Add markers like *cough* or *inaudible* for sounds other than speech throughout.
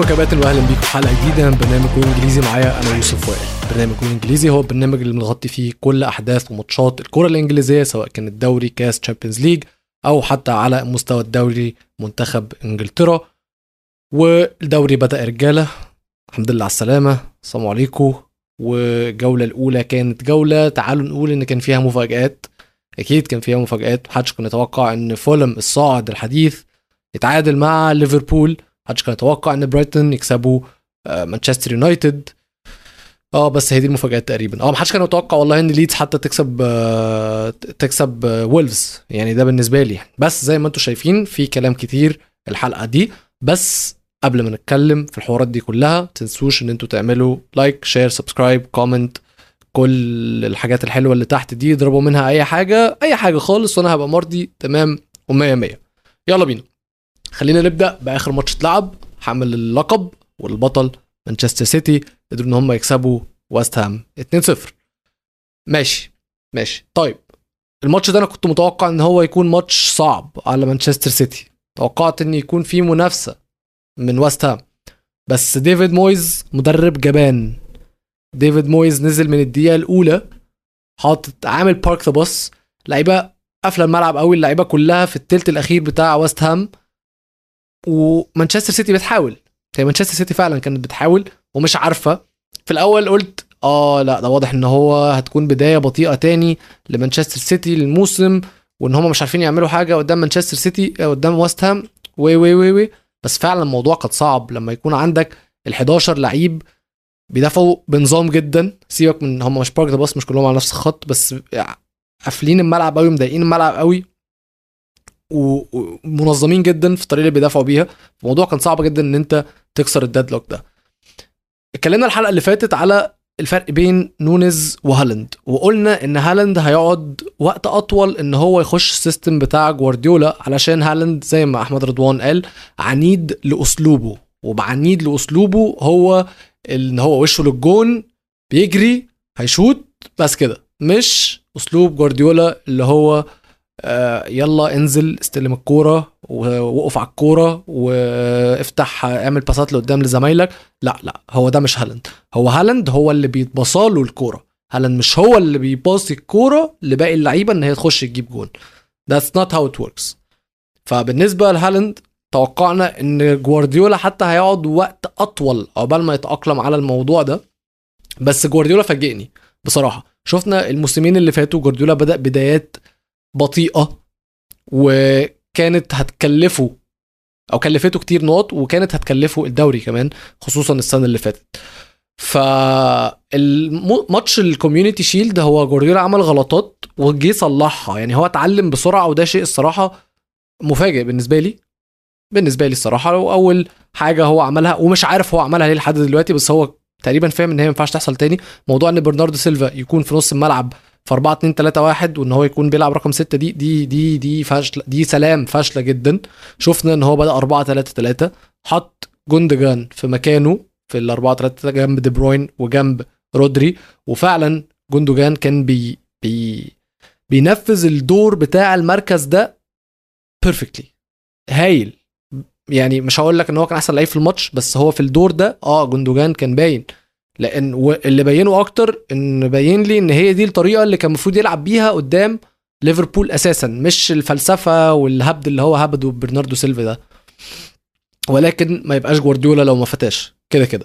ازيكم يا كباتن واهلا بيكم في حلقة جديدة من برنامج جول إنجليزي. معايا أنا يوسف وائل. برنامج جول إنجليزي هو البرنامج اللي بنغطي فيه كل أحداث وماتشات الكره الإنجليزية سواء كان الدوري كاس Champions League أو حتى على مستوى الدوري منتخب إنجلترا. والدوري بدأ رجالة. الحمد لله على السلامة. السلام عليكم. والجوله الأولى كانت جولة. تعالوا نقول إن كان فيها مفاجآت. أكيد كان فيها مفاجآت. محدش كان يتوقع إن فولهام الصاعد الحديث يتعادل مع ليفربول. محدش كان يتوقع إن برايتون يكسبوا آه، مانشستر يونايتد. آه بس هي دي المفاجآت تقريبا. آه محدش كان يتوقع والله إن ليدز حتى تكسب آه، تكسب آه، وولفز. يعني ده بالنسبة لي. بس زي ما أنتم شايفين في كلام كتير الحلقة دي. بس قبل ما نتكلم في الحوارات دي كلها تنسوش إن أنتوا تعملوا like share subscribe comment كل الحاجات الحلوة اللي تحت دي اضربوا منها أي حاجة أي حاجة خالص وأنا هبقى مرضي. تمام؟ و100 100 يلا بينا. خلينا نبدأ بآخر ماتش اتلعب. حامل اللقب والبطل مانشستر سيتي قدروا إن هم يكسبوا ويست هام 2-0 ماشي ماشي. طيب الماتش ده أنا كنت متوقع إن هو يكون ماتش صعب على مانشستر سيتي. توقعت إن يكون فيه منافسة من ويست هام. بس ديفيد مويز مدرب جبان. ديفيد مويز نزل من الدقيقة الأولى حاطط عامل park the bus لعيبة قافلة الملعب قوي اللعيبة كلها في التلت الأخير بتاع ويست هام. ومانشستر سيتي بتحاول. هي مانشستر سيتي فعلا كانت بتحاول ومش عارفة. في الأول قلت آه لا ده واضح إن هو هتكون بداية بطيئة تاني لمانشستر سيتي للموسم وإن هم مش عارفين يعملوا حاجة قدام مانشستر سيتي قدام ويست هام. وي وي وي وي. بس فعلا الموضوع كان صعب. لما يكون عندك ال 11 لعيب بيدافعوا بنظام جدا سيبك من هم مش park the bus مش كلهم على نفس الخط بس قافلين الملعب قوي مضيقين الملعب قوي ومنظمين جدا في الطريقة اللي بيدافعوا بيها. الموضوع كان صعب جدا إن أنت تكسر ال deadlock ده. اتكلمنا الحلقة اللي فاتت على الفرق بين نونيز وهالاند وقلنا إن هالاند هيقعد وقت أطول إن هو يخش ال system بتاع جوارديولا علشان هالاند زي ما أحمد رضوان قال عنيد لأسلوبه. وبعنيد لأسلوبه هو إن هو وشه للجون بيجري هيشوت بس كده. مش أسلوب جوارديولا اللي هو يلا انزل استلم الكورة ووقف على الكورة وافتح اعمل باسات لقدام لزمايلك. لا لا هو ده مش هالاند. هو هالاند هو اللي بيتبصاله الكورة. هالاند مش هو اللي بيباصي الكورة لباقي اللعيبة ان هي تخش تجيب جون. That's not how it works. فبالنسبة لهالاند توقعنا ان جوارديولا حتى هيقعد وقت أطول عقبال ما يتأقلم على الموضوع ده. بس جوارديولا فاجئني بصراحة. شفنا الموسمين اللي فاتوا جوارديولا بدأ بدايات بطيئة وكانت هتكلفه أو كلفته كتير نقط وكانت هتكلفه الدوري كمان خصوصا السنة اللي فاتت. فالماتش ال Community Shield هو جوارديولا عمل غلطات وجه صلحها. يعني هو اتعلم بسرعة وده شيء الصراحة مفاجئ بالنسبة لي. بالنسبة لي الصراحة وأول حاجة هو عملها ومش عارف هو عملها ليه لحد دلوقتي بس هو تقريبا فاهم إن هي ما ينفعش تحصل تاني. موضوع إن برناردو سيلفا يكون في نص الملعب في 4 2 3 1 وإن هو يكون بيلعب رقم 6 دي دي دي دي فاشله دي سلام فاشلة جدا. شفنا إن هو بدأ 4 3 3 حط جوندجان في مكانه في ال 4 3 جنب دي بروين وجنب رودري وفعلا جوندوجان كان بي بي بينفذ الدور بتاع المركز ده perfectly هايل. يعني مش هقول لك إن هو كان أحسن لعيب في الماتش بس هو في الدور ده آه جوندوجان كان باين. لأن اللي بينه أكتر إن باين لي إن هي دي الطريقة اللي كان المفروض يلعب بيها قدام ليفربول أساسا مش الفلسفة والهبد اللي هو هبده برناردو سيلفا ده. ولكن ما يبقاش جوارديولا لو ما فتاش. كده كده.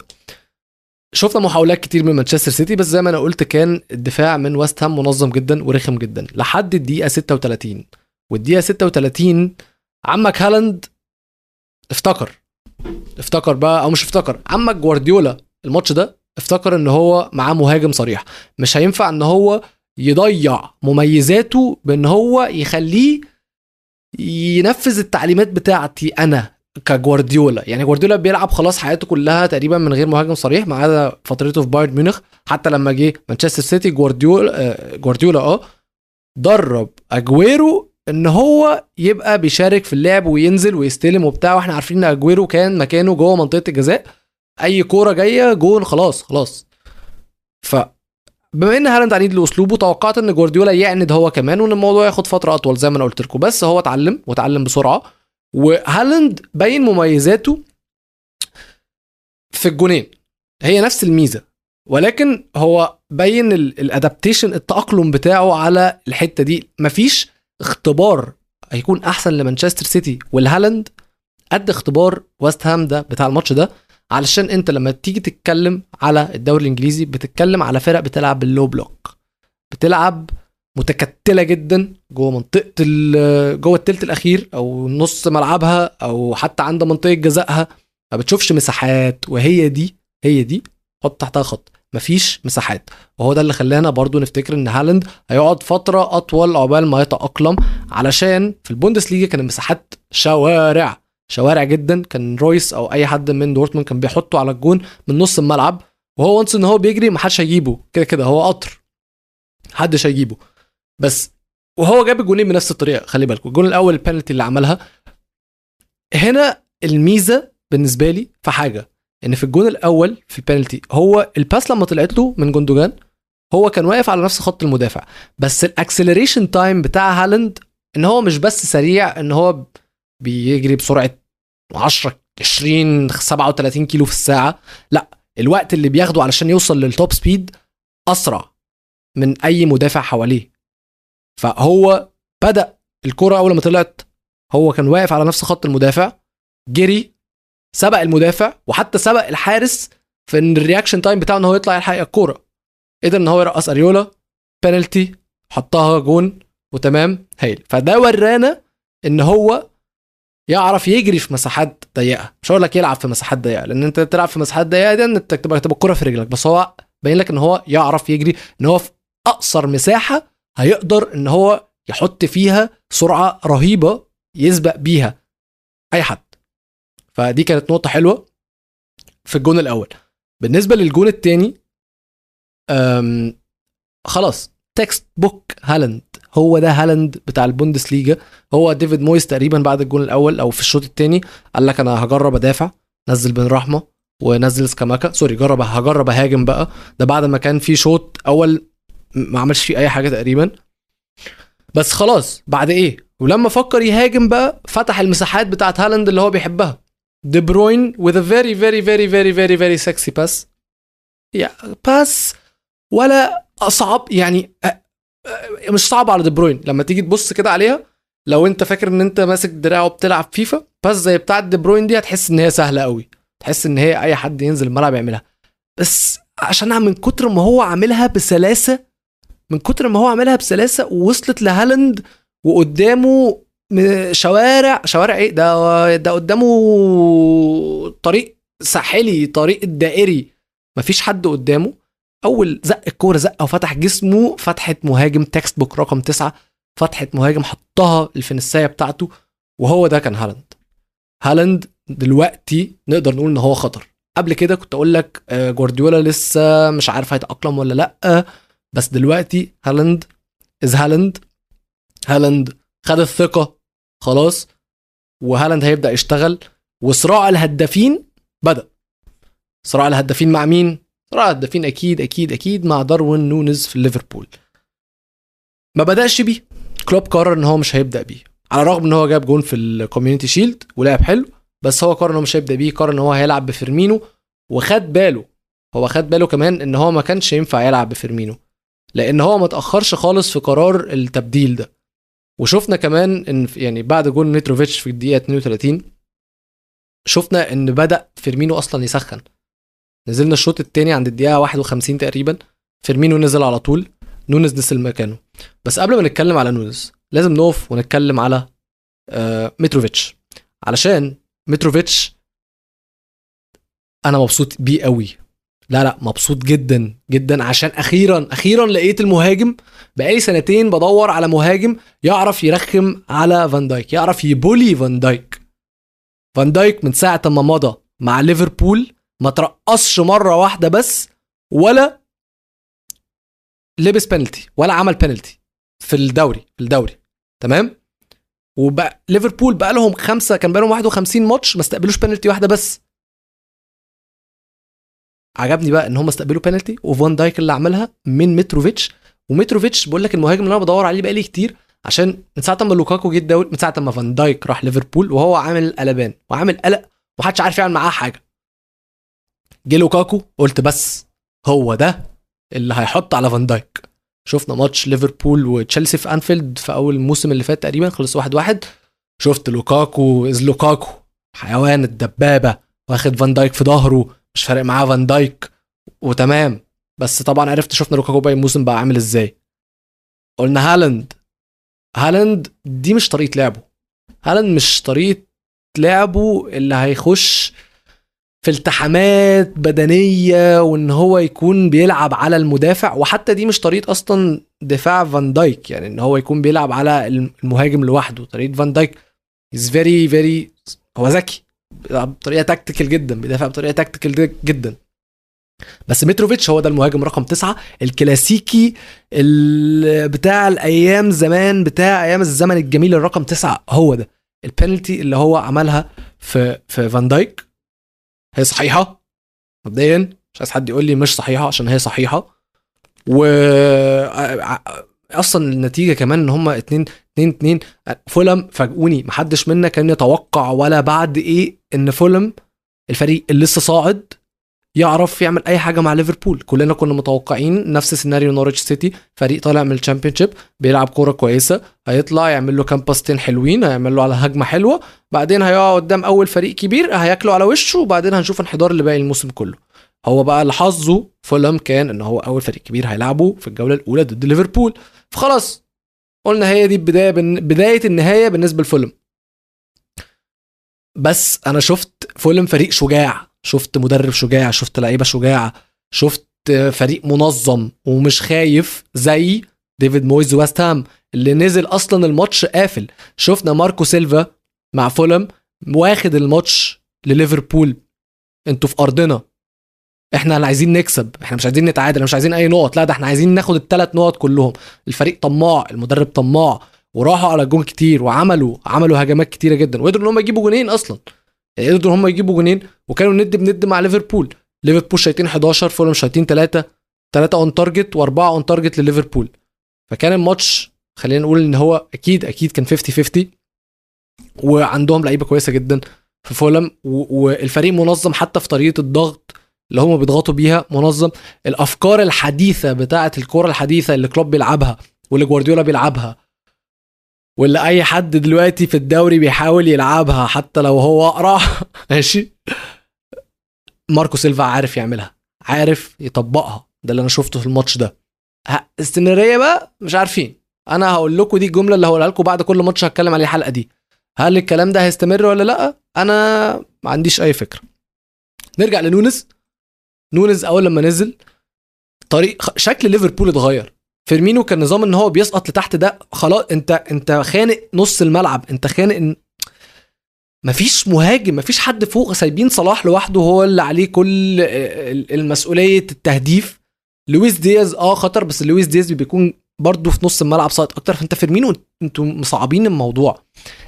شفنا محاولات كتير من مانشستر سيتي بس زي ما أنا قلت كان الدفاع من ويست هام منظم جدا ورخم جدا. لحد الدقيقة 36 والدقيقة 36 عمك هالاند افتكر. افتكر بقى أو مش افتكر عمك جوارديولا الماتش ده افتكر ان هو معاه مهاجم صريح. مش هينفع ان هو يضيع مميزاته بان هو يخليه ينفذ التعليمات بتاعتي أنا كجوارديولا. يعني جوارديولا بيلعب خلاص حياته كلها تقريبا من غير مهاجم صريح ما عدا فترته في بايرن ميونخ. حتى لما جه مانشستر سيتي جوارديولا آه، جوارديولا آه درب أجويرو إن هو يبقى بيشارك في اللعب وينزل ويستلم وبتاع. وإحنا عارفين إن أجويرو كان مكانه جوه منطقة الجزاء. أي كورة جاية جون خلاص خلاص. ف بما إن هالاند عنيد لأسلوبه توقعت إن جوارديولا يعند هو كمان وإن الموضوع ياخد فترة أطول زي ما أنا قلت لكم. بس هو اتعلم واتعلم بسرعة. وهالاند باين مميزاته في الجونين. هي نفس الميزة. ولكن هو بين ال adaptation التأقلم بتاعه على الحتة دي. مفيش اختبار هيكون أحسن لمانشستر سيتي والهالاند قد اختبار ويست هام ده بتاع الماتش ده. علشان انت لما تيجي تتكلم على الدوري الانجليزي بتتكلم على فرق بتلعب بال low block. بتلعب متكتلة جدا جوه منطقة جوه التلت الأخير أو نص ملعبها أو حتى عند منطقة جزائها. ما بتشوفش مساحات وهي دي هي دي حط تحتها خط. مفيش مساحات. وهو ده اللي خلانا برضو نفتكر إن هالاند هيقعد فترة أطول عقبال ما يتأقلم علشان في البوندسليجا كان المساحات شوارع. شوارع جدا. كان رويس أو أي حد من دورتموند كان بيحطه على الجون من نص الملعب وهو once إن هو بيجري ما حدش هيجيبه. كده كده هو قطر. محدش هيجيبه. بس وهو جاب الجونين بنفس الطريقة خلي بالكم الجون الأول البنالتي اللي عملها. هنا الميزة بالنسبة لي في حاجة إن في الجون الأول في البنالتي هو ال pass لما طلعت له من جوندوجان هو كان واقف على نفس خط المدافع. بس ال acceleration time بتاع هالاند إن هو مش بس سريع إن هو بيجري بسرعة 10 20 37 كيلو في الساعة. لا الوقت اللي بياخده علشان يوصل لل top speed أسرع من أي مدافع حواليه. فهو بدأ الكره أول ما طلعت هو كان واقف على نفس خط المدافع جري سبق المدافع وحتى سبق الحارس في إن ال reaction time بتاعه إن هو يطلع يلحق الكورة. قدر إن هو يرقص أريولا بينالتي حطها جون وتمام هايل. فده ورانا إن هو يعرف يجري في مساحات ضيقة. مش هقول لك يلعب في مساحات ضيقة لأن أنت تلعب في مساحات ضيقة دي انك تبقى تبقى الكوره في رجلك. بس هو باين لك إن هو يعرف يجري إن هو في أقصر مساحة هيقدر إن هو يحط فيها سرعة رهيبة يسبق بيها أي حد. فدي كانت نقطة حلوة في الجون الأول. بالنسبة للجون الثاني خلاص. textbook هالاند هو ده هالاند بتاع البوندسليجا. هو ديفيد مويس تقريبا بعد الجون الأول أو في الشوط الثاني قال لك أنا هجرب أدافع. نزل بن رحمة ونزل سكاماكا. سوري جرب هجرب أهاجم بقى. ده بعد ما كان في شوط أول ما عملش فيه أي حاجة تقريبا. بس خلاص بعد إيه؟ ولما فكر يهاجم بقى فتح المساحات بتاعت هالاند اللي هو بيحبها. دي بروين with a very very very very very very sexy pass. يا pass ولا أصعب يعني مش صعب على دي بروين. لما تيجي تبص كده عليها لو أنت فاكر إن أنت ماسك دراع وبتلعب فيفا pass زي بتاعة دي بروين دي هتحس إن هي سهلة قوي تحس إن هي أي حد ينزل الملعب يعملها. بس عشان من كتر ما هو عاملها بسلاسة من كتر ما هو عاملها بسلاسة ووصلت لهالاند وقدامه شوارع. شوارع إيه؟ ده ده قدامه طريق ساحلي طريق الدائري. مفيش حد قدامه. أول زق الكورة زقة وفتح جسمه فتحه مهاجم textbook رقم تسعة فتحه مهاجم حطها الفنشاية بتاعته وهو ده كان هالاند. هالاند دلوقتي نقدر نقول إن هو خطر. قبل كده كنت أقول لك آه، جوارديولا لسه مش عارف هيتأقلم ولا لأ بس دلوقتي هالاند is هالاند هالاند خد الثقة خلاص وهالاند هيبدأ يشتغل وصراع الهدافين بدأ. صراع الهدافين مع مين؟ صراع الهدافين أكيد أكيد أكيد مع داروين نونز في ليفربول. ما بدأش بيه. كلوب قرر إن هو مش هيبدأ بيه. على الرغم إن هو جاب جون في ال Community Shield ولعب حلو بس هو قرر إن هو مش هيبدأ بيه قرر إن هو هيلعب بفيرمينو وخد باله. هو خد باله كمان إن هو ما كانش ينفع يلعب بفيرمينو لأن هو ما تاخرش خالص في قرار التبديل ده. وشفنا كمان إن يعني بعد جول متروفيتش في الدقيقة 32 شفنا إن بدأ فيرمينو أصلا يسخن. نزلنا الشوط الثاني عند الدقيقة 51 تقريبا. فيرمينو نزل على طول نونز نزل مكانه. بس قبل ما نتكلم على نونز لازم نقف ونتكلم على آه متروفيتش علشان متروفيتش أنا مبسوط بيه قوي. لا لا مبسوط جدا جدا. عشان أخيرا أخيرا لقيت المهاجم. بقالي سنتين بدور على مهاجم يعرف يرخم على فان دايك يعرف ي bully فان دايك. فان دايك من ساعة ما مضى مع ليفربول ما ترقصش مرة واحدة بس ولا لبس بنالتي ولا عمل بنالتي في الدوري في الدوري. تمام؟ وبقى ليفربول بقى لهم خمسة كان بقى لهم 51 ماتش ما استقبلوش بنالتي واحدة بس. عجبني بقى إن هم استقبلوا بنالتي وفان دايك اللي عملها من متروفيتش. ومتروفيتش بقول لك المهاجم اللي أنا بدور عليه بقالي كتير عشان من ساعة ما لوكاكو جه الدوري من ساعة ما فان دايك راح ليفربول وهو عامل قلبان وعامل قلق ومحدش عارف يعمل معاه حاجة. جه لوكاكو قلت بس هو ده اللي هيحط على فان دايك. شفنا ماتش ليفربول وتشيلسي في أنفيلد في أول الموسم اللي فات تقريبا خلص واحد واحد. شفت لوكاكو as لوكاكو حيوان الدبابة واخد فان دايك في ظهره مش فارق معاه فان دايك وتمام. بس طبعا عرفت شفنا لوكاكو باقي الموسم بقى عامل إزاي. قلنا هالاند. هالاند دي مش طريقة لعبه. هالاند مش طريقة لعبه اللي هيخش في التحامات بدنية وإن هو يكون بيلعب على المدافع. وحتى دي مش طريقة أصلا دفاع فان دايك يعني إن هو يكون بيلعب على المهاجم لوحده. طريقة فان دايك is very very هو ذكي بطريقة tactical جدا بيدافع بطريقة tactical جدا. بس متروفيتش هو ده المهاجم رقم تسعة. الكلاسيكي بتاع الأيام زمان بتاع أيام الزمن الجميل الرقم تسعة هو ده. البنالتي اللي هو عملها في في فان دايك. هي صحيحة؟ مبدئيا مش عايز حد يقول لي مش صحيحة عشان هي صحيحة. و أصلا النتيجة كمان إن هم 2 2 2 فولم فاجئوني. محدش منا كان يتوقع ولا بعد إيه إن فولم الفريق اللي لسه صاعد يعرف يعمل أي حاجة مع ليفربول. كلنا كنا متوقعين نفس سيناريو نورويتش سيتي. فريق طالع من ال Championship بيلعب كورة كويسة هيطلع يعمل له كام باستين حلوين هيعمل له على هجمة حلوة. بعدين هيقع قدام أول فريق كبير هياكله على وشه وبعدين هنشوف انحدار اللي باقي الموسم كله. هو بقى اللي حظه فولم كان إن هو أول فريق كبير هيلعبه في الجولة الأولى ضد ليفربول. فخلاص قلنا هي دي بدايه بداية النهاية بالنسبة لفولم بس أنا شفت فولم فريق شجاع شفت مدرب شجاع شفت لعيبة شجاعه شفت فريق منظم ومش خايف زي ديفيد مويز ويست هام اللي نزل أصلا الماتش قافل. شفنا ماركو سيلفا مع فولم واخد الماتش لليفربول. أنتوا في أرضنا. إحنا عايزين نكسب. إحنا مش عايزين نتعادل مش عايزين أي نقط. لا ده إحنا عايزين ناخد الثلاث نقط كلهم. الفريق طماع المدرب طماع. وراحوا على جون كتير وعملوا عملوا هجمات كتيرة جدا. وقدروا إن هم يجيبوا جونين أصلا. يعني قدروا إن هم يجيبوا جونين وكانوا ند بند مع ليفربول. ليفربول شايطين 11 فولم شايطين 3 3 on target و4 on target لليفربول. فكان الماتش خلينا نقول إن هو أكيد أكيد كان 50 50 وعندهم لعيبة كويسة جدا في فولم. والفريق منظم حتى في طريقة الضغط اللي هم بيضغطوا بيها منظم. الأفكار الحديثة بتاعة الكرة الحديثة اللي كلوب بيلعبها واللي جوارديولا بيلعبها واللي أي حد دلوقتي في الدوري بيحاول يلعبها حتى لو هو أقرع. *laughs* ماشي؟ ماركو سيلفا عارف يعملها عارف يطبقها. ده اللي أنا شفته في الماتش ده. استمرارية بقى؟ مش عارفين. أنا هقول لكم دي الجملة اللي هقولها لكم بعد كل ماتش هتكلم عليه الحلقة دي. هل الكلام ده هيستمر ولا لأ؟ أنا ما عنديش أي فكرة. نرجع لنونز نونز أول لما نزل طريق شكل ليفربول اتغير. فيرمينو كان نظام إن هو بيسقط لتحت ده خلاص أنت أنت خانق نص الملعب أنت خانق إن مفيش مهاجم مفيش حد فوق سايبين صلاح لوحده هو اللي عليه كل المسؤولية التهديف. لويس دياز آه خطر بس لويس دياز بيكون برضه في نص الملعب ساقط أكتر. فأنت فيرمينو أنتوا مصعبين الموضوع.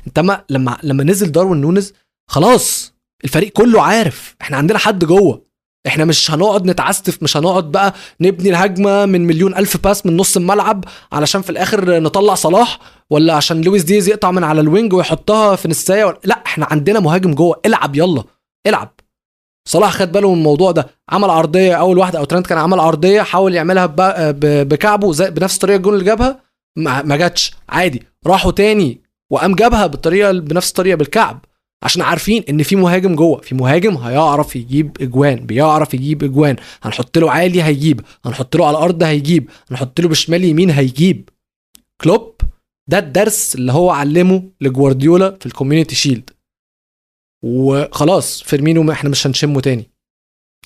أنت ما لما لما نزل داروين نونز خلاص الفريق كله عارف إحنا عندنا حد جوه. إحنا مش هنقعد نتعستف مش هنقعد بقى نبني الهجمة من مليون ألف pass من نص الملعب علشان في الآخر نطلع صلاح ولا عشان لويس دياز يقطع من على ال wing ويحطها في نسايه لا إحنا عندنا مهاجم جوه. العب يلا. العب. صلاح خد باله من الموضوع ده. عمل عرضية أول واحدة أو ترنت كان عمل عرضية حاول يعملها بكعبه زي بنفس الطريقة الجون اللي جابها. ما جاتش. عادي. راحوا تاني وقام جابها بالطريقة بنفس الطريقة بالكعب. عشان عارفين إن في مهاجم جوه. في مهاجم هيعرف يجيب إجوان بيعرف يجيب إجوان. هنحط له عالي هيجيب هنحط له على الأرض هيجيب هنحط له بشمال يمين هيجيب. كلوب ده الدرس اللي هو علمه لجوارديولا في ال Community Shield. وخلاص فيرمينو إحنا مش هنشمه تاني.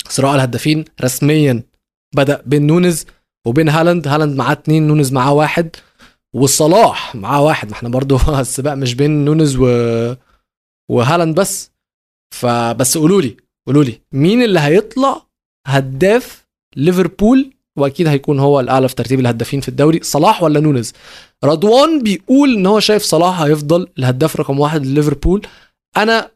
صراع الهدافين رسميا بدأ بين نونز وبين هالاند. هالاند معاه اتنين نونز معاه واحد وصلاح معاه واحد. ما إحنا برضو *laughs* السباق مش بين نونز و وهالاند بس. فبس قولوا لي قولوا لي مين اللي هيطلع هداف ليفربول؟ وأكيد هيكون هو الأعلى في ترتيب الهدافين في الدوري صلاح ولا نونز رضوان بيقول إن هو شايف صلاح هيفضل الهداف رقم واحد لليفربول. أنا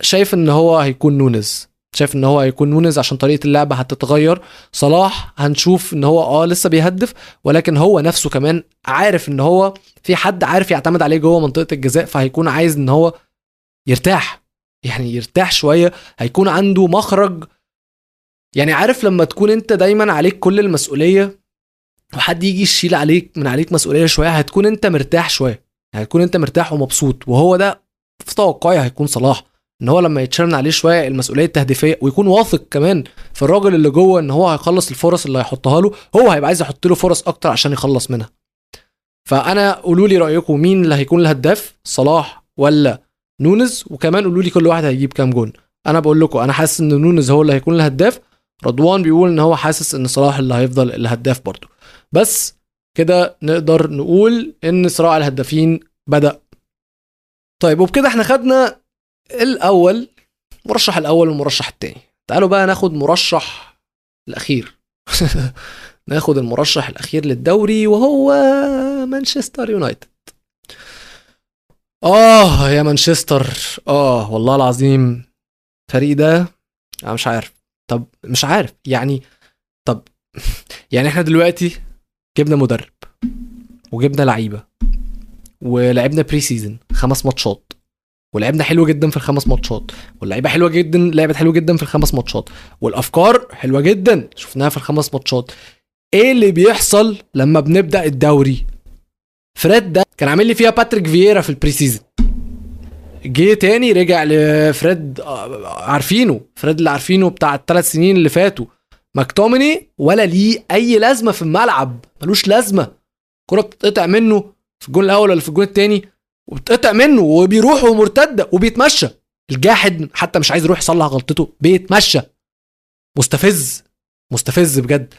شايف إن هو هيكون نونز شايف إن هو هيكون نونز عشان طريقة اللعبه هتتغير. صلاح هنشوف إن هو آه لسه بيهدف ولكن هو نفسه كمان عارف إن هو في حد عارف يعتمد عليه جوه منطقة الجزاء فهيكون عايز إن هو يرتاح. يعني يرتاح شوية هيكون عنده مخرج. يعني عارف لما تكون انت دايما عليك كل المسؤولية وحد يجي يشيل عليك من عليك مسؤولية شوية هتكون انت مرتاح شوية. هتكون انت مرتاح ومبسوط وهو ده في توقعي هيكون صلاح. إن هو لما يتشرن عليه شوية المسؤولية التهديفية ويكون واثق كمان في الراجل اللي جوه إن هو هيخلص الفرص اللي هيحطها له. هو هيبقى عايز يحط له فرص أكتر عشان يخلص منها. فأنا قولوا لي رأيكم مين اللي هيكون الهداف؟ صلاح ولا نونز وكمان قولوا لي كل واحد هيجيب كام جون. أنا بقول لكم أنا حاسس إن نونز هو اللي هيكون الهداف. رضوان بيقول إن هو حاسس إن صلاح اللي هيفضل الهداف برضه. بس كده نقدر نقول إن صراع الهدافين بدأ. طيب وبكده إحنا خدنا الأول مرشح الأول والمرشح الثاني تعالوا بقى ناخد مرشح الأخير. *laughs* ناخد المرشح الأخير للدوري وهو مانشستر يونايتد. آه يا مانشستر. آه والله العظيم الفريق ده أنا مش عارف. طب مش عارف. يعني طب *laughs* يعني إحنا دلوقتي جبنا مدرب وجبنا لعيبة ولعبنا pre-season خمس ماتشات ولعبنا حلو جدا في الخمس ماتشات واللعيبة حلوة جدا لعبت حلو جدا في الخمس ماتشات والأفكار حلوة جدا شفناها في الخمس ماتشات. إيه اللي بيحصل لما بنبدأ الدوري؟ فريد ده كان عامل لي فيها باتريك فييرا في ال pre-season جه تاني رجع لفريد آه، عارفينه. فريد اللي عارفينه بتاع الثلاث سنين اللي فاتوا. ماكتوميني ولا ليه أي لازمة في الملعب. ملوش لازمة. كرة بتتقطع منه في الجون الأول ولا في الجون الثاني وبتقطع منه وبيروح ومرتدة وبيتمشى. الجاحد حتى مش عايز يروح يصلح غلطته. بيتمشى. مستفز. مستفز بجد.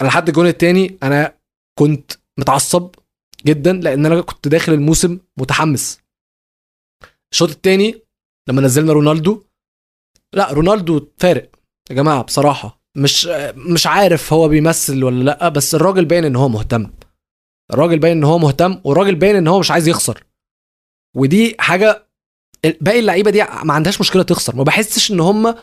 أنا لحد الجون الثاني أنا كنت متعصب. جدا لأن أنا كنت داخل الموسم متحمس. الشوط الثاني لما نزلنا رونالدو لا رونالدو فارق. يا جماعة بصراحة. مش مش عارف هو بيمثل ولا لأ بس الراجل باين إن هو مهتم. الراجل باين إن هو مهتم والراجل باين إن هو مش عايز يخسر. ودي حاجة باقي اللعيبة دي ما عندهاش مشكلة تخسر. ما بحسش إن هم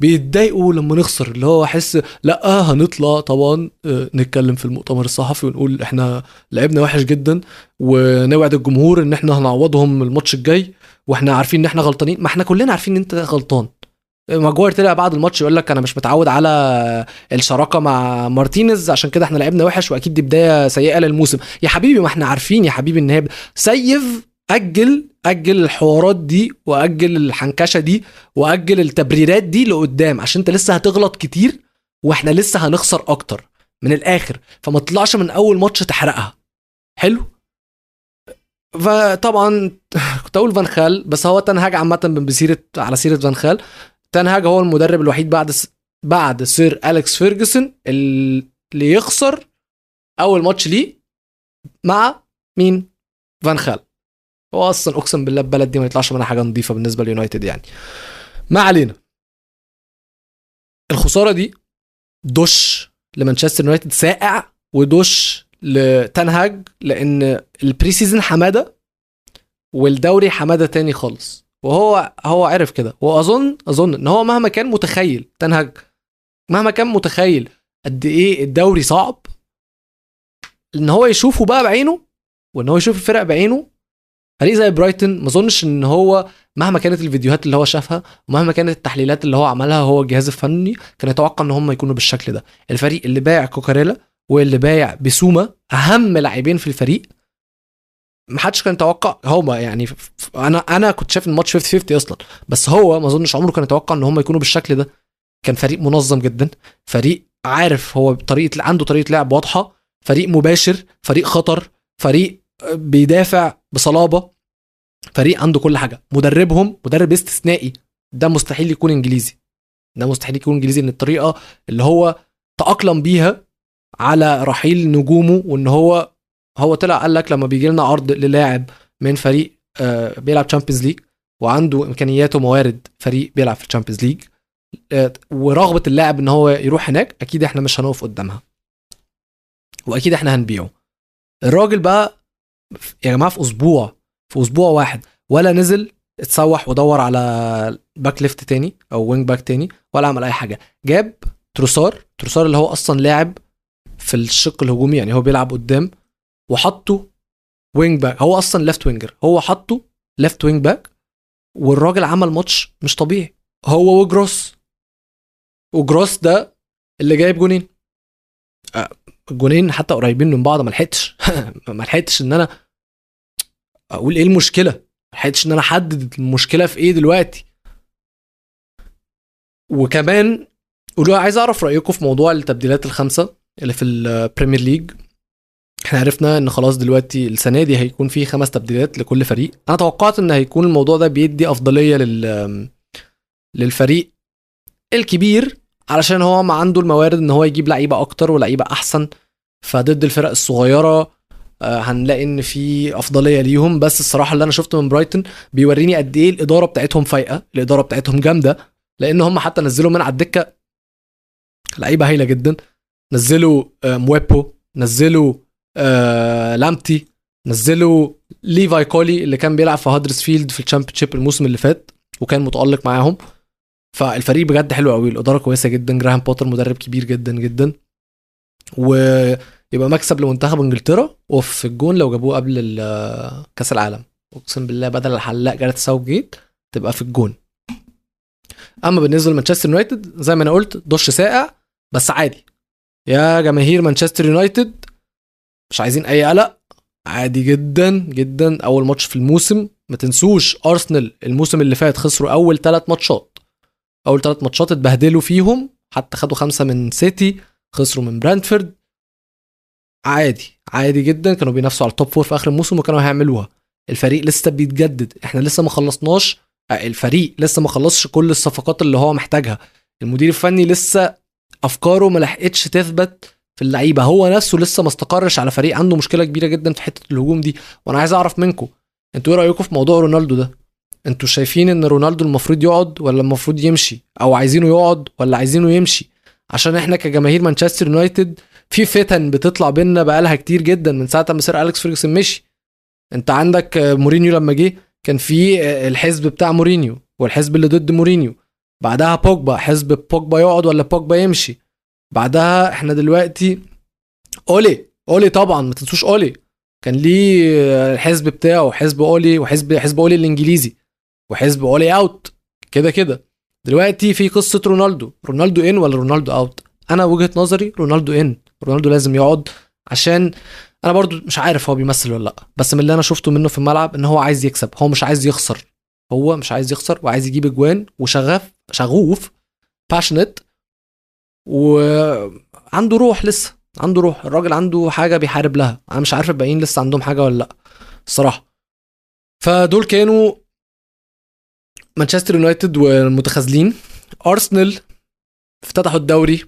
بيتضايقوا لما نخسر. اللي هو أحس لأ هنطلع طبعا آه، نتكلم في المؤتمر الصحفي ونقول إحنا لعبنا وحش جدا ونوعد الجمهور إن إحنا هنعوضهم الماتش الجاي وإحنا عارفين إن إحنا غلطانين. ما إحنا كلنا عارفين إن أنت غلطان. ماجواير طلع بعد الماتش يقول لك أنا مش متعود على الشراكة مع مارتينيز عشان كده إحنا لعبنا وحش وأكيد دي بداية سيئة للموسم. يا حبيبي ما إحنا عارفين يا حبيبي إن هي سيف أجل أجل الحوارات دي وأجل الحنكشة دي وأجل التبريرات دي لقدام عشان أنت لسه هتغلط كتير وإحنا لسه هنخسر أكتر. من الآخر فما تطلعش من أول ماتش تحرقها. حلو؟ فطبعا *laughs* كنت أقول فان خال بس هو تنهاج عامة بسيرة على سيرة فان خال. تنهاج هو المدرب الوحيد بعد س... بعد سير أليكس فيرجسون اللي يخسر أول ماتش ليه مع مين؟ فان خال. هو أصلا أقسم بالله البلد دي ما يطلعش منها حاجة نظيفة بالنسبة ليونايتد يعني. ما علينا. الخسارة دي دش لمانشستر يونايتد ساقع ودش لتنهاج لأن ال pre-season حمادة والدوري حمادة تاني خالص. وهو هو عرف كده. وأظن أظن إن هو مهما كان متخيل تنهاج مهما كان متخيل قد إيه الدوري صعب إن هو يشوفه بقى بعينه وإن هو يشوف الفرق بعينه فريق زي برايتون ما اظنش ان هو مهما كانت الفيديوهات اللي هو شافها ومهما كانت التحليلات اللي هو عملها هو الجهاز الفني كان يتوقع ان هم يكونوا بالشكل ده. الفريق اللي بايع كوكاريلا واللي بايع بسوما اهم لاعبين في الفريق ما حدش كان يتوقع هما يعني أنا أنا كنت شايف الماتش 50 50 أصلا بس هو ما اظنش عمره كان يتوقع ان هم يكونوا بالشكل ده. كان فريق منظم جدا فريق عارف هو طريقة عنده طريقة لعب واضحة فريق مباشر فريق خطر فريق بيدافع بصلابة فريق عنده كل حاجة. مدربهم مدرب استثنائي. ده مستحيل يكون إنجليزي. ده مستحيل يكون إنجليزي إن الطريقة اللي هو تأقلم بيها على رحيل نجومه وإن هو هو طلع قال لك لما بيجي لنا عرض للاعب من فريق آه، بيلعب Champions League وعنده امكانيات وموارد فريق بيلعب في ال Champions League آه، ورغبة اللاعب إن هو يروح هناك أكيد إحنا مش هنقف قدامها. وأكيد إحنا هنبيعه. الراجل بقى يا جماعة في أسبوع في أسبوع واحد. ولا نزل اتسوح ودور على back left تاني أو wing back تاني ولا عمل أي حاجة. جاب تروسار تروسار اللي هو أصلا لاعب في الشق الهجومي يعني هو بيلعب قدام وحطه wing back هو أصلا left winger هو حطه left wing back والراجل عمل ماتش مش طبيعي. هو وجروس. وجروس ده اللي جايب جونين. آه، الجونين حتى قريبين من بعض ما لحقتش. *laughs* ما لحقتش إن أنا أقول إيه المشكلة؟ ما لحقتش إن أنا أحدد المشكلة في إيه دلوقتي. وكمان قولوا عايز أعرف رأيكم في موضوع التبديلات الخمسة اللي في ال Premier League إحنا عرفنا إن خلاص دلوقتي السنة دي هيكون في خمس تبديلات لكل فريق. أنا توقعت إن هيكون الموضوع ده بيدي أفضلية لل للفريق الكبير علشان هو ما عنده الموارد إن هو يجيب لعيبة أكتر ولعيبة أحسن. فضد الفرق الصغيرة آه، هنلاقي إن في أفضلية ليهم. بس الصراحة اللي أنا شفته من برايتون بيوريني قد إيه الإدارة بتاعتهم فايقة الإدارة بتاعتهم جامدة. لأن هم حتى نزلوا من على الدكة لعيبة هايلة جدا. نزلوا آه، مويبو نزلوا آه لامتي نزلوا ليفاي كولويل اللي كان بيلعب في هادرسفيلد في ال Championship الموسم اللي فات وكان متألق معاهم. فالفريق بجد حلو قوي الإدارة كويسة جدا جراهام بوتر مدرب كبير جدا جدا. ويبقى مكسب لمنتخب إنجلترا وفي الجون لو جابوه قبل كأس العالم. أقسم بالله بدل الحلاق جاريت ساوث جيت تبقى في الجون. أما بالنسبة لمانشستر يونايتد زي ما أنا قلت دش ساقع بس عادي. يا جماهير مانشستر يونايتد مش عايزين أي قلق. عادي جدا جدا. أول ماتش في الموسم ما تنسوش أرسنال الموسم اللي فات خسروا أول ثلاث ماتشات. أول ثلاث ماتشات اتبهدلوا فيهم حتى خدوا خمسة من سيتي خسروا من برانتفورد. عادي عادي جدا كانوا بينافسوا على ال top four في آخر الموسم وكانوا هيعملوها. الفريق لسه بيتجدد إحنا لسه ما خلصناش الفريق لسه ما خلصش كل الصفقات اللي هو محتاجها. المدير الفني لسه أفكاره ما لحقتش تثبت في اللعيبة. هو نفسه لسه ما استقرش على فريق عنده مشكلة كبيرة جدا في حتة الهجوم دي. وأنا عايز أعرف منكم أنتوا إيه رأيكم في موضوع رونالدو ده؟ أنتوا شايفين ان رونالدو المفروض يقعد ولا المفروض يمشي؟ أو عايزينه يقعد ولا عايزينه يمشي؟ عشان إحنا كجماهير مانشستر يونايتد في فتن بتطلع بينا بقالها كتير جدا من ساعة ما سير أليكس فيرجسون مشي. انت عندك مورينيو لما جه كان في الحزب بتاع مورينيو والحزب اللي ضد مورينيو. بعدها بوجبا حزب بوجبا يقعد ولا بوجبا يمشي؟ بعدها إحنا دلوقتي أولي أولي طبعا ما تنسوش أولي. كان ليه الحزب بتاعه حزب أولي وحزب حزب أولي الإنجليزي. وحزب اولي out كده كده. دلوقتي في قصة رونالدو. رونالدو in ولا رونالدو out أنا وجهة نظري رونالدو in رونالدو لازم يقعد عشان أنا برضو مش عارف هو بيمثل ولا لأ. بس من اللي أنا شفته منه في الملعب إن هو عايز يكسب. هو مش عايز يخسر. هو مش عايز يخسر وعايز يجيب أجوان وشغف شغوف باشنت وعنده روح لسه. عنده روح. الراجل عنده حاجة بيحارب لها. أنا مش عارف الباقيين لسه عندهم حاجة ولا لأ. الصراحة. فدول كانوا مانشستر يونايتد والمتخاذلين. أرسنال افتتحوا الدوري.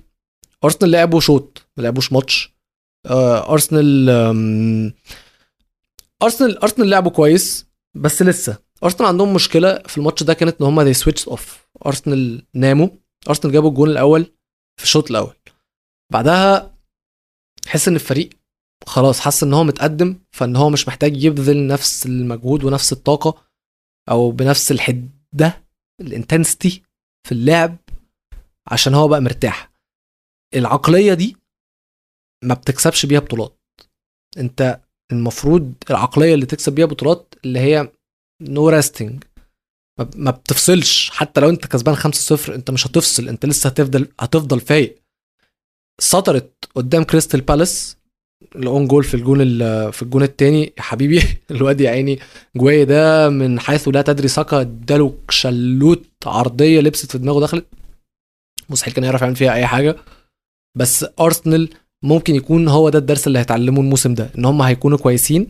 أرسنال لعبوا شوط ما لعبوش ماتش. آه، أرسنال أرسنال أرسنال لعبوا كويس بس لسه. أرسنال عندهم مشكلة في الماتش ده كانت إن هم they switch off أرسنال ناموا. أرسنال جابوا الجون الأول في الشوط الأول. بعدها حس إن الفريق خلاص حس إن هو متقدم فإن هو مش محتاج يبذل نفس المجهود ونفس الطاقة أو بنفس الحده ال intensity في اللعب عشان هو بقى مرتاح. العقلية دي ما بتكسبش بيها بطولات. انت المفروض العقلية اللي تكسب بيها بطولات اللي هي no resting ما بتفصلش. حتى لو انت كسبان 5-0 انت مش هتفصل. انت لسه هتفضل هتفضل فايق. سترت قدام كريستال بالاس ال own goal في الجون في الجون الثاني يا حبيبي. *laughs* الواد يا عيني. جويهي ده من حيث لا تدري ساكا اداله شلوت عرضية لبست في دماغه دخلت. مستحيل كان يعرف يعمل فيها أي حاجة. بس أرسنال ممكن يكون هو ده الدرس اللي هيتعلموه الموسم ده إن هم هيكونوا كويسين.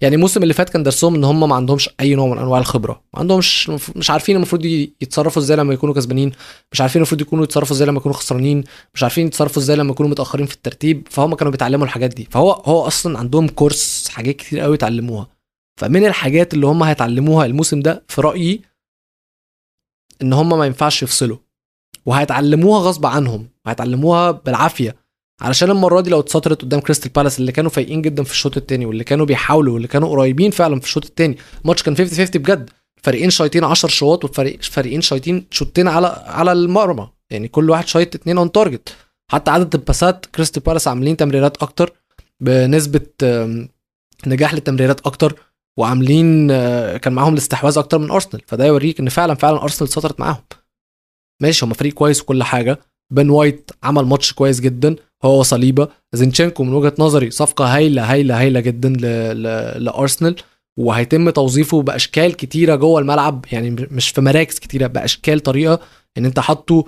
يعني الموسم اللي فات كان درسهم إن هم ما عندهمش أي نوع من أنواع الخبرة. ما عندهمش مش عارفين المفروض يتصرفوا إزاي لما يكونوا كسبانين. مش عارفين المفروض يكونوا يتصرفوا إزاي لما يكونوا خسرانين. مش عارفين يتصرفوا إزاي لما يكونوا متأخرين في الترتيب. فهم كانوا بيتعلموا الحاجات دي. فهو هو أصلا عندهم كورس حاجات كتير قوي يتعلموها. فمن الحاجات اللي هم هيتعلموها الموسم ده في رأيي إن هم ما ينفعش يفصلوا. وهيتعلموها غصب عنهم. هيتعلموها بالعافية. علشان المرة دي لو اتسترت قدام كريستال بالاس اللي كانوا فايقين جدا في الشوط الثاني واللي كانوا بيحاولوا واللي كانوا قريبين فعلا في الشوط الثاني الماتش كان 50 50 بجد. فريقين شايطين 10 شوط وفريقين شايطين شوطين على على المرمى. يعني كل واحد شايط اثنين on target حتى عدد الباسات كريستال بالاس عاملين تمريرات أكتر بنسبة نجاح للتمريرات أكتر وعاملين كان معاهم الاستحواذ أكتر من أرسنال. فده يوريك إن فعلا فعلا أرسنال سترت معاهم. ماشي هم فريق كويس وكل حاجة. بن وايت عمل ماتش كويس جدا. هو وصليبا زينشينكو من وجهة نظري صفقة هايلة هايلة هايلة جدا. لأرسنال وهيتم توظيفه بأشكال كتيرة جوه الملعب يعني مش في مراكز كتيرة بأشكال طريقة إن أنت حاطه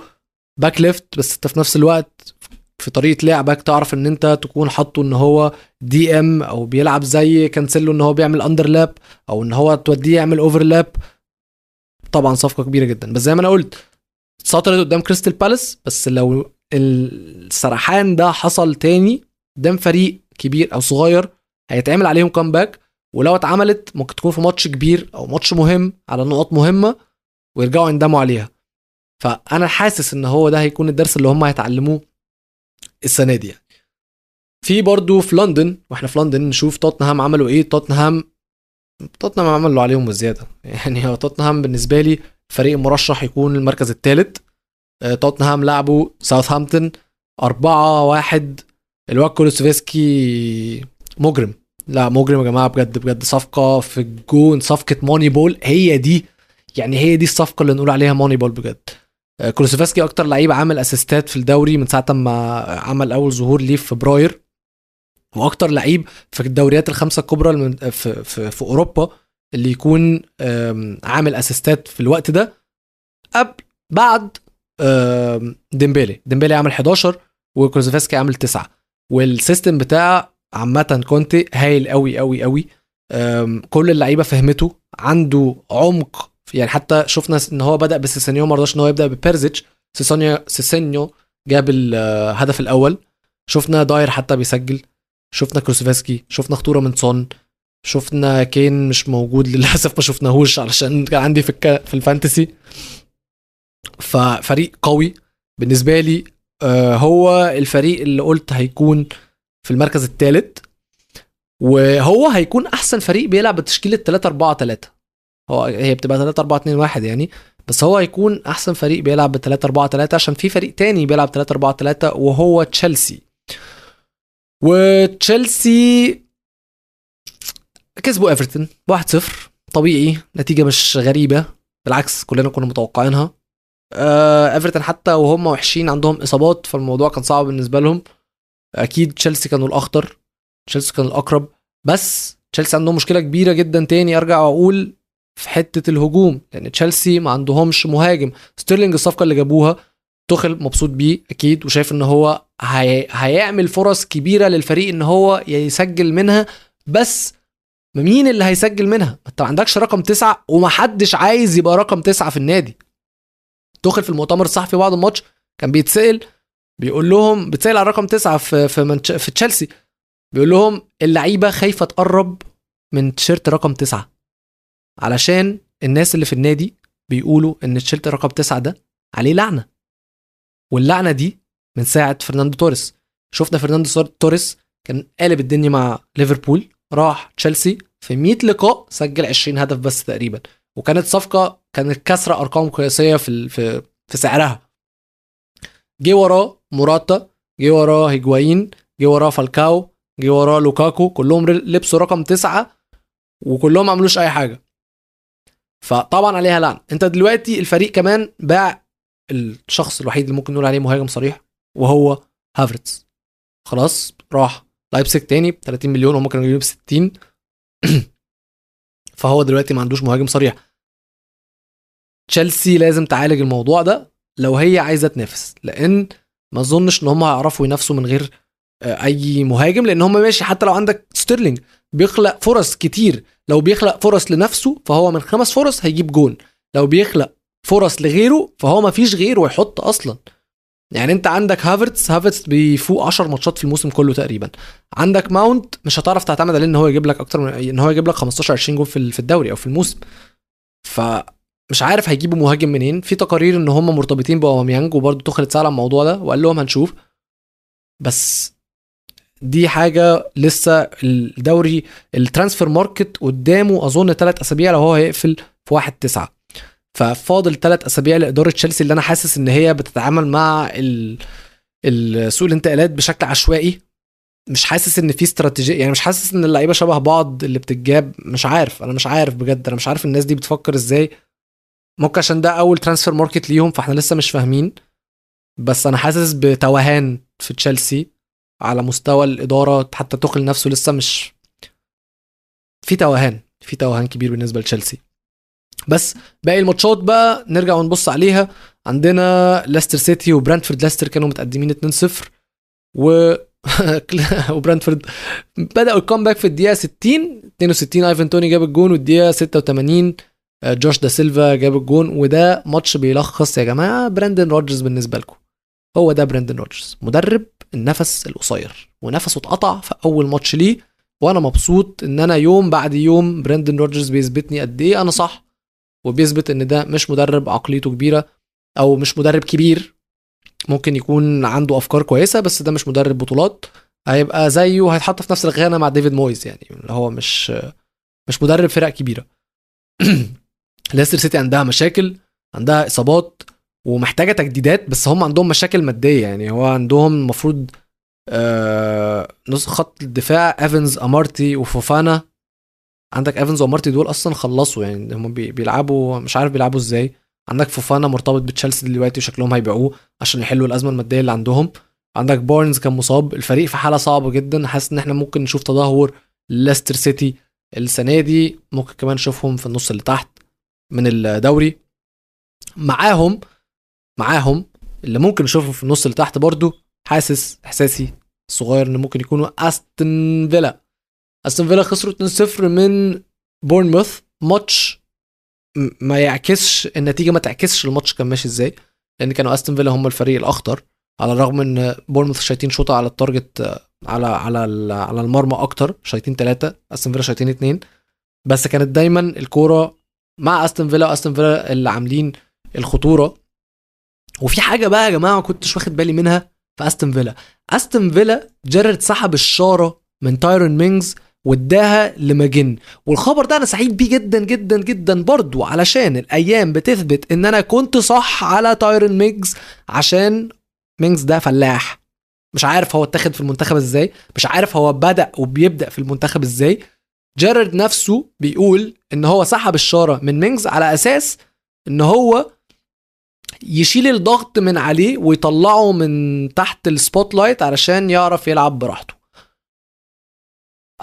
back left بس أنت في نفس الوقت في طريقة لعبك تعرف إن أنت تكون حاطه إن هو DM أو بيلعب زي كانسيلو إن هو بيعمل underlap أو إن هو توديه يعمل overlap طبعا صفقة كبيرة جدا بس زي ما أنا قلت سترت قدام كريستال بالاس بس لو السرحان ده حصل تاني قدام فريق كبير أو صغير هيتعمل عليهم comeback ولو اتعملت ممكن تكون في ماتش كبير أو ماتش مهم على نقاط مهمة ويرجعوا يندموا عليها. فأنا حاسس إن هو ده هيكون الدرس اللي هم هيتعلموه السنة دي يعني. في برضو في لندن وإحنا في لندن نشوف توتنهام عملوا إيه؟ توتنهام توتنهام علموا عليهم بزياده *laughs* يعني هو توتنهام بالنسبة لي فريق مرشح يكون المركز الثالث توتنهام لعبوا ساوثهامبتون أربعة واحد. الواد كولوسيفسكي مجرم. لا مجرم يا جماعة بجد بجد. صفقة في الجون صفقة Moneyball. هي دي يعني هي دي الصفقة اللي نقول عليها Moneyball بجد. آه، كولوسيفسكي أكتر لعيب عامل أسيستات في الدوري من ساعة ما عمل أول ظهور ليه في فبراير. وأكتر لعيب في الدوريات الخمسة الكبرى في, في, في أوروبا اللي يكون عامل أسيستات في الوقت ده. قبل بعد ديمبيلي. ديمبيلي عامل 11 وكولوسيفسكي عامل 9 وال system بتاع عمنا كونتي هايل قوي قوي قوي كل اللعيبة فهمته. عنده عمق يعني حتى شفنا إن هو بدأ بسيسينيون ما رضاش إن هو يبدأ ببيرزيتش. سيسينيون سيسينيون جاب الهدف الأول. شفنا داير حتى بيسجل. شفنا كولوسيفسكي شفنا خطورة من سون. شفنا كين مش موجود *laughs* للأسف ما شفناهوش علشان كان عندي في في ال Fantasy. ففريق قوي. بالنسبة لي آه، هو الفريق اللي قلت هيكون في المركز الثالث وهو هيكون أحسن فريق بيلعب بتشكيلة 3 4 3 هو هي بتبقى 3 4 2 1 يعني. بس هو هيكون أحسن فريق بيلعب ب 3 4 3 عشان في فريق تاني بيلعب 3 4 3 وهو تشيلسي. وتشيلسي كسبوا إيفرتون 1-0 طبيعي نتيجة مش غريبة. بالعكس كلنا كنا متوقعينها. إيفرتون حتى وهم وحشين عندهم إصابات فالموضوع كان صعب بالنسبة لهم. أكيد تشيلسي كانوا الأخطر. تشيلسي كان الأقرب. بس تشيلسي عندهم مشكلة كبيرة جدا تاني أرجع واقول في حتة الهجوم. لأن تشيلسي ما عندهمش مهاجم. ستيرلينج الصفقة اللي جابوها توخيل مبسوط بيه أكيد وشايف إن هو هي... هيعمل فرص كبيرة للفريق إن هو يسجل منها. بس مين اللي هيسجل منها؟ أنت ما عندكش رقم تسعة ومحدش عايز يبقى رقم تسعة في النادي. توخيل في المؤتمر الصحفي بعد الماتش كان بيتسأل بيقول لهم بيتسأل على رقم تسعة في في منش... في تشيلسي بيقول لهم اللعيبة خايفة تقرب من تيشيرت رقم تسعة. علشان الناس اللي في النادي بيقولوا إن تيشيرت رقم تسعة ده عليه لعنة. واللعنة دي من ساعة فرناندو توريس. شفنا فرناندو توريس كان قالب الدنيا مع ليفربول راح تشيلسي في 100 لقاء سجل 20 هدف بس تقريبا. وكانت صفقة كانت كسره أرقام قياسية في في في سعرها. جه وراه موراتا جه وراه هيجوايين جه وراه فالكاو جه وراه لوكاكو كلهم لبسوا رقم تسعة وكلهم ما عملوش أي حاجة. فطبعا عليها لعنة. أنت دلوقتي الفريق كمان باع الشخص الوحيد اللي ممكن نقول عليه مهاجم صريح وهو فيرنر. خلاص راح لايبسك تاني ب 30 مليون وهم كانوا ب 60 فهو دلوقتي ما عندوش مهاجم صريح. تشيلسي لازم تعالج الموضوع ده لو هي عايزة تنافس لأن ما أظنش إن هم هيعرفوا ينافسوا من غير آه، أي مهاجم لأن هم ماشي حتى لو عندك ستيرلينج بيخلق فرص كتير. لو بيخلق فرص لنفسه فهو من خمس فرص هيجيب جون. لو بيخلق فرص لغيره فهو ما فيش غيره يحط أصلا. يعني انت عندك هافرتز هافرتز بيفوق 10 ماتشات في الموسم كله تقريبا. عندك ماونت مش هتعرف تعتمد عليه إن هو يجيب لك أكتر من إن هو يجيب لك 15 20 جول في الدوري أو في الموسم. فمش عارف هيجيبوا مهاجم منين. في تقارير إن هم مرتبطين بأوباميانج وبرده توخيل اتسأل عن الموضوع ده وقال لهم هنشوف. بس دي حاجة لسه الدوري ال transfer market قدامه أظن ثلاث أسابيع لو هو هيقفل في 1 9 ففاضل ثلاث أسابيع لإدارة تشيلسي اللي أنا حاسس إن هي بتتعامل مع سوق الانتقالات بشكل عشوائي. مش حاسس إن في استراتيجية يعني مش حاسس إن اللعيبة شبه بعض اللي بتتجاب. مش عارف أنا مش عارف بجد. أنا مش عارف الناس دي بتفكر إزاي. ممكن عشان ده أول transfer market ليهم فإحنا لسه مش فاهمين. بس أنا حاسس بتوهان في تشيلسي على مستوى الإدارة. حتى توخيل نفسه لسه مش في توهان في توهان كبير بالنسبة لتشيلسي. بس باقي الماتشات بقى نرجع ونبص عليها. عندنا ليستر سيتي وبرانتفورد. ليستر كانوا متقدمين 2-0 و *laughs* وبرانتفورد بدأوا ال comeback في الدقيقة 60 62 ايفن توني جاب الجون والدقيقة 86 آه، جوش دا سيلفا جاب الجون. وده ماتش بيلخص يا جماعة براندن روجرز بالنسبة لكم. هو ده براندن روجرز مدرب النفس القصير. ونفسه اتقطع في أول ماتش ليه. وأنا مبسوط إن أنا يوم بعد يوم براندن روجرز بيثبتني قد إيه أنا صح. وبيثبت إن ده مش مدرب عقليته كبيرة أو مش مدرب كبير. ممكن يكون عنده أفكار كويسة بس ده مش مدرب بطولات. هيبقى زيه هيتحط في نفس الخانه مع ديفيد مويز يعني اللي هو مش مش مدرب فرق كبيرة. *clears throat* ليستر سيتي عندها مشاكل عندها إصابات ومحتاجة تجديدات بس هم عندهم مشاكل مادية يعني. هو عندهم المفروض آه نص خط الدفاع إيفنز أمارتي وفوفانا. عندك ايفنز وامارتي دول أصلا خلصوا يعني هم بيلعبوا مش عارف بيلعبوا إزاي. عندك فوفانا مرتبط بتشيلسي دلوقتي وشكلهم هيبيعوه عشان يحلوا الأزمة المادية اللي عندهم. عندك بارنز كان مصاب الفريق في حالة صعبة جدا. حاسس إن إحنا ممكن نشوف تدهور ليستر سيتي السنة دي. ممكن كمان نشوفهم في النص اللي تحت من الدوري. معاهم معاهم اللي ممكن نشوفهم في النص اللي تحت برضو حاسس إحساسي صغير إن ممكن يكونوا استون فيلا أستون فيلا خسروا 2-0 من بورنموث. ماتش ما يعكسش النتيجة ما تعكسش الماتش كان ماشي إزاي لأن كانوا أستون فيلا هم الفريق الأخطر على الرغم إن بورنموث شايتين شوطة على ال target على على على المرمى أكتر شايتين ثلاثة أستون فيلا شايتين اثنين بس كانت دايما الكورة مع أستون فيلا أستون فيلا اللي عاملين الخطورة. وفي حاجة بقى يا جماعة ما كنتش واخد بالي منها في أستون فيلا. أستون فيلا جيرارد سحب الشارة من تايرون مينجز واداها لماجن. والخبر ده أنا سعيد بيه جدا جدا جدا برضو علشان الأيام بتثبت إن أنا كنت صح على تايرون مينجز عشان مينجز ده فلاح. مش عارف هو اتاخد في المنتخب إزاي مش عارف هو بدأ وبيبدأ في المنتخب إزاي. جيرارد نفسه بيقول إن هو سحب الشارة من مينجز على أساس إن هو يشيل الضغط من عليه ويطلعه من تحت ال spotlight علشان يعرف يلعب براحته.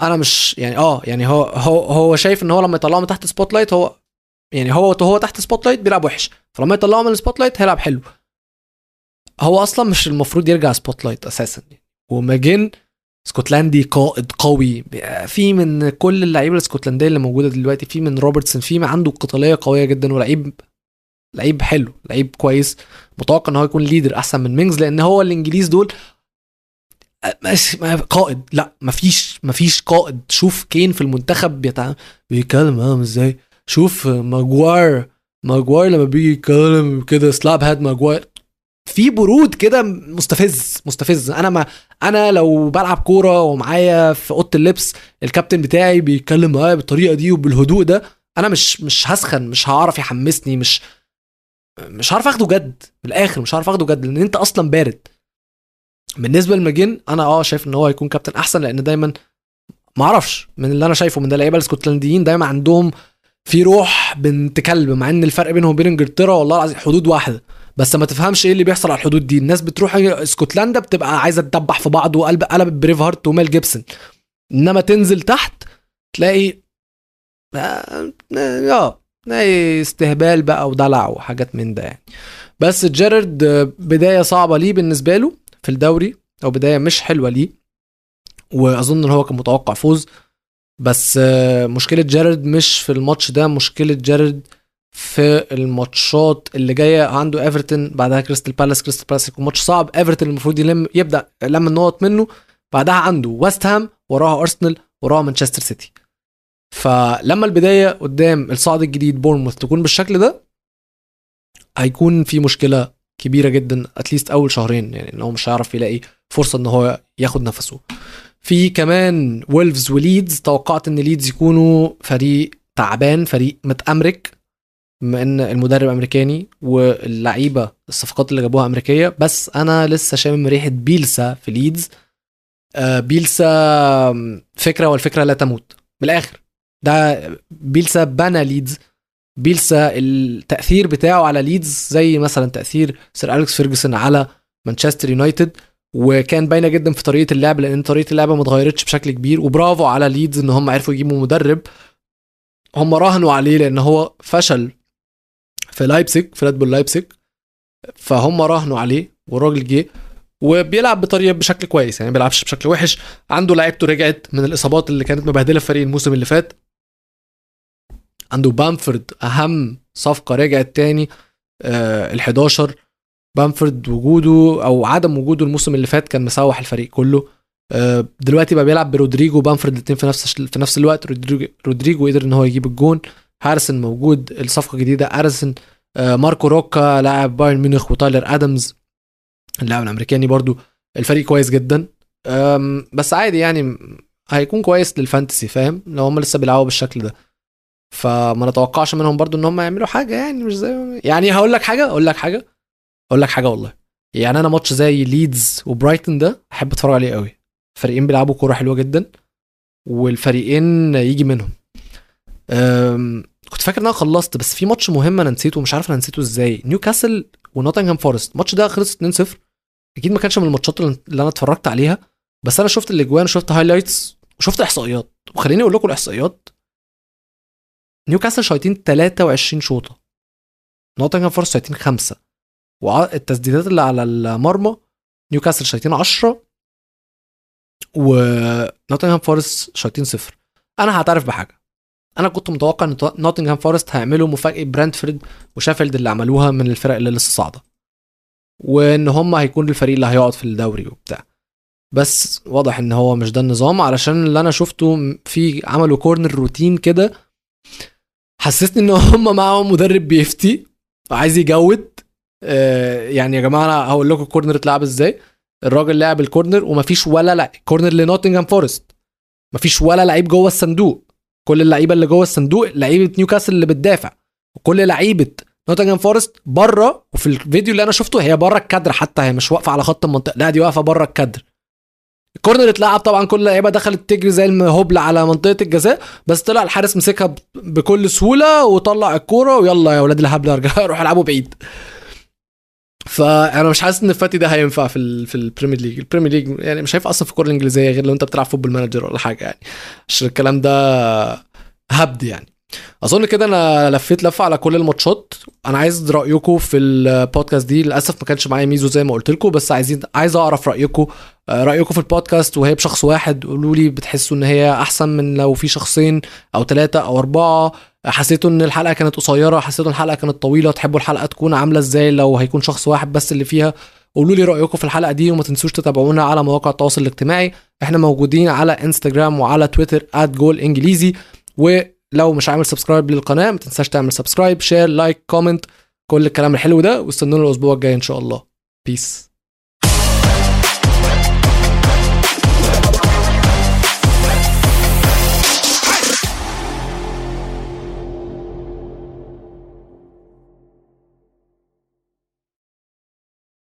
أنا مش يعني آه يعني هو هو هو شايف إن هو لما يطلعه من تحت ال spotlight هو يعني هو هو تحت spotlight بيلعب وحش. فلما يطلعه من ال spotlight هيلعب حلو. هو أصلا مش المفروض يرجع spotlight أساسا وماجن اسكتلندي قائد قوي. في من كل اللعيبة الاسكتلنديه اللي موجودة دلوقتي في من روبرتسون في عنده قتالية قوية جدا ولعيب لعيب حلو لعيب كويس. متوقع إن هو يكون leader أحسن من مينجز لأن هو الإنجليز دول قائد. لا مفيش مفيش قائد. شوف كين في المنتخب بيتع... بيتكلم معاهم إزاي شوف ماجواير ماجواير لما بيجي يتكلم كده slab head ماجواير في برود كده مستفز مستفز. أنا ما أنا لو بلعب كورة ومعايا في أوضة اللبس الكابتن بتاعي بيتكلم معايا بالطريقة دي وبالهدوء ده أنا مش مش هسخن مش هعرف يحمسني مش مش هعرف آخده جد. من الآخر مش هعرف آخده جد لأن أنت أصلا بارد. بالنسبة لماجين أنا آه شايف إن هو هيكون كابتن أحسن لأن دايما ما أعرفش من اللي أنا شايفه من اللعيبه الإسكتلنديين دايما عندهم في روح بنت كلب مع إن الفرق بينهم وبين إنجلترا والله العظيم حدود واحدة. بس ما تفهمش إيه اللي بيحصل على الحدود دي. الناس بتروح إسكتلندا بتبقى عايزة تدبح في بعض وقلب قلب Braveheart وميل جيبسون. إنما تنزل تحت تلاقي آه, آه، تلاقي استهبال بقى ودلع وحاجات من ده يعني. بس جيرارد بداية صعبة ليه بالنسبة له. في الدوري أو بداية مش حلوة ليه وأظن إن هو كان متوقع فوز. بس مشكلة جيرارد مش في الماتش ده مشكلة جيرارد في الماتشات اللي جاية عنده إيفرتون بعدها كريستال بالاس. كريستال بالاس يكون ماتش صعب. إيفرتون المفروض يلم يبدأ لم النقط منه. بعدها عنده ويست هام وراها أرسنال وراها مانشستر سيتي. فلما البداية قدام الصاعد الجديد بورنموث تكون بالشكل ده هيكون في مشكلة كبيرة جدا at least أول شهرين يعني إن هو مش هيعرف يلاقي فرصة إن هو ياخد نفسه. في كمان ويلفز وليدز توقعت إن ليدز يكونوا فريق تعبان فريق متأمرك بما إن المدرب أمريكاني واللعيبة الصفقات اللي جابوها أمريكية. بس أنا لسه شامم ريحة بيلسا في ليدز آه، بيلسا فكرة والفكرة لا تموت. من الآخر ده بيلسا بنى ليدز بيلسا التأثير بتاعه على ليدز زي مثلا تأثير سير أليكس فيرجسون على مانشستر يونايتد وكان باينة جدا في طريقة اللعب لأن طريقة اللعبه ما اتغيرتش بشكل كبير وبرافو على ليدز إن هم عرفوا يجيبوا مدرب. هم راهنوا عليه لأن هو فشل في لايبسك في ريد لايبسك فهم راهنوا عليه والراجل جه وبيلعب بطريقة بشكل كويس يعني ما بيلعبش بشكل وحش. عنده لعيبته رجعت من الإصابات اللي كانت مبهدلة الفريق الموسم اللي فات. عنده بامفورد أهم صفقة رجعت تاني آه ال 11 بامفورد وجوده أو عدم وجوده الموسم اللي فات كان مسوح الفريق كله. آه دلوقتي بقى بيلعب برودريجو وبامفورد الاثنين في نفس في نفس الوقت. رودريجو, رودريجو قدر إن هو يجيب الجون. آرونسون موجود الصفقة الجديده آرونسون آه ماركو روكا لاعب بايرن ميونخ وتايلر آدمز اللاعب الأمريكاني برضو. الفريق كويس جدا. بس عادي يعني هيكون كويس لل Fantasy فاهم؟ لو هم لسه بيلعبوا بالشكل ده. فما نتوقعش منهم برضو إن هم يعملوا حاجة يعني مش زي يعني هقول لك حاجة أقول لك حاجة أقول لك حاجة والله. يعني أنا ماتش زي ليدز وبرايتون ده أحب أتفرج عليه قوي فريقين بيلعبوا كورة حلوة جدا والفريقين يجي منهم. كنت فاكر إن أنا خلصت بس في ماتش مهم أنا نسيته مش عارف أنا نسيته إزاي. نيوكاسل ونوتنغهام فورست. الماتش ده خلص 2-0 أكيد ما كانش من الماتشات اللي أنا اتفرجت عليها بس أنا شفت الأجوان وشفت highlights وشفت إحصائيات. وخليني أقول لكم الإحصائيات. نيوكاسل شايطين 23 شوطة. نوتنغهام فورست شايطين خمسة. والتسديدات اللي على المرمى نيوكاسل شايطين 10 ونوتنغهام فورست شايطين صفر. أنا هعترف بحاجة. أنا كنت متوقع إن نوتنغهام فورست هيعملوا مفاجأة برانتفورد وشيفيلد اللي عملوها من الفرق اللي لسه صاعدة. وإن هم هيكون الفريق اللي هيقعد في الدوري وبتاع. بس واضح إن هو مش ده النظام علشان اللي أنا شفته في عملوا corner routine كده حسسني إن هم معاهم مدرب بيفتي وعايز يجود. آه يعني يا جماعة أنا هقول لكم ال corner اتلعب إزاي. الراجل لعب ال corner ومفيش ولا لا corner لنوتنجهام فورست. مفيش ولا لعيب جوه الصندوق. كل اللعيبة اللي جوه الصندوق لعيبة نيوكاسل اللي بتدافع. وكل لعيبة نوتنجهام فورست بره وفي الفيديو اللي أنا شفته هي بره الكادر حتى هي مش واقفة على خط المنطقة. لا دي واقفة بره الكادر. ال corner اتلعب طبعا كل اللعيبه دخلت تجري زي المهبل على منطقة الجزاء بس طلع الحارس مسكها بكل سهولة وطلع الكورة ويلا يا ولاد الهبل ارجع *laughs* روح العبوا بعيد. فانا مش حاسس إن الفاتي ده هينفع في ال في ال Premier League ال Premier League يعني مش هينفع أصلا في الكورة الإنجليزية غير لو أنت بتلعب Football Manager ولا حاجة يعني. عشان الكلام ده هبد يعني. أظن كده أنا لفيت لفة على كل الماتشات. أنا عايز رأيكم في البودكاست دي. للأسف ما كانش معايا ميزو زي ما قلت لكم بس عايزين عايز أعرف رأيكم. آه، رأيكم في البودكاست وهي بشخص واحد. قولوا لي بتحسوا إن هي أحسن من لو في شخصين أو ثلاثة أو أربعة. حسيتوا إن الحلقة كانت قصيرة؟ حسيتوا الحلقة كانت طويلة؟ تحبوا الحلقة تكون عاملة إزاي لو هيكون شخص واحد بس اللي فيها؟ قولوا لي رأيكم في الحلقة دي وما تنسوش تتابعونا على مواقع التواصل الاجتماعي. إحنا موجودين على انستجرام وعلى تويتر @جول انجليزي ولو مش عامل subscribe للقناة ما تنساش تعمل subscribe share like comment كل الكلام الحلو ده واستنونا الأسبوع الجاي إن شاء الله. بيس